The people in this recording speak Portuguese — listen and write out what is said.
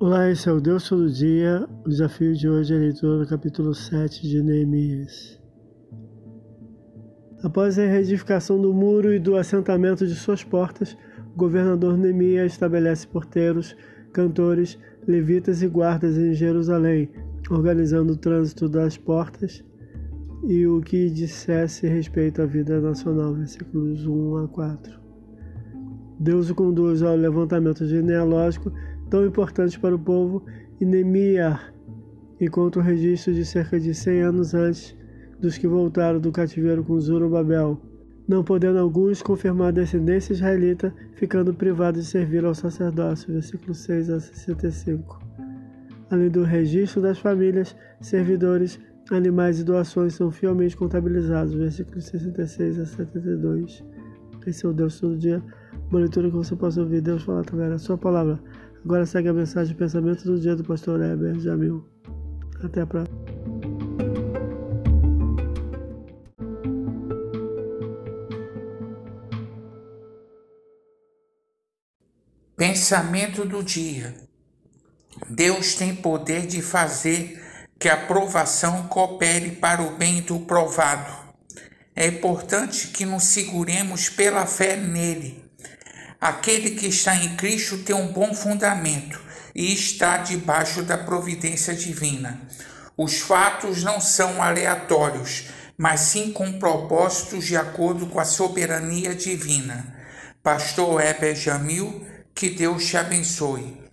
Olá, esse é o Deus Todo Dia. O desafio de hoje é a leitura do capítulo 7 de Neemias. Após a reedificação do muro e do assentamento de suas portas, o governador Neemias estabelece porteiros, cantores, levitas e guardas em Jerusalém, organizando o trânsito das portas e o que dissesse respeito à vida nacional, versículos 1 a 4. Deus o conduz ao levantamento genealógico tão importante para o povo, e Neemiar encontra o registro de cerca de 100 anos antes dos que voltaram do cativeiro com Zorobabel, não podendo alguns confirmar a descendência israelita, ficando privados de servir ao sacerdócio. Versículo 6 a 65. Além do registro das famílias, servidores, animais e doações são fielmente contabilizados. Versículos 66 a 72. Esse é o Deus todo dia. Uma leitura que você possa ouvir Deus falar através da sua palavra. Agora segue a mensagem pensamento do dia do pastor Heber Jamil. Até a próxima. Pensamento do dia. Deus tem poder de fazer que a provação coopere para o bem do provado. É importante que nos seguremos pela fé nele Aquele que está em Cristo tem um bom fundamento e está debaixo da providência divina. Os fatos não são aleatórios, mas sim com propósitos de acordo com a soberania divina. Pastor Heber Jamil, que Deus te abençoe.